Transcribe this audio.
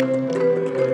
Música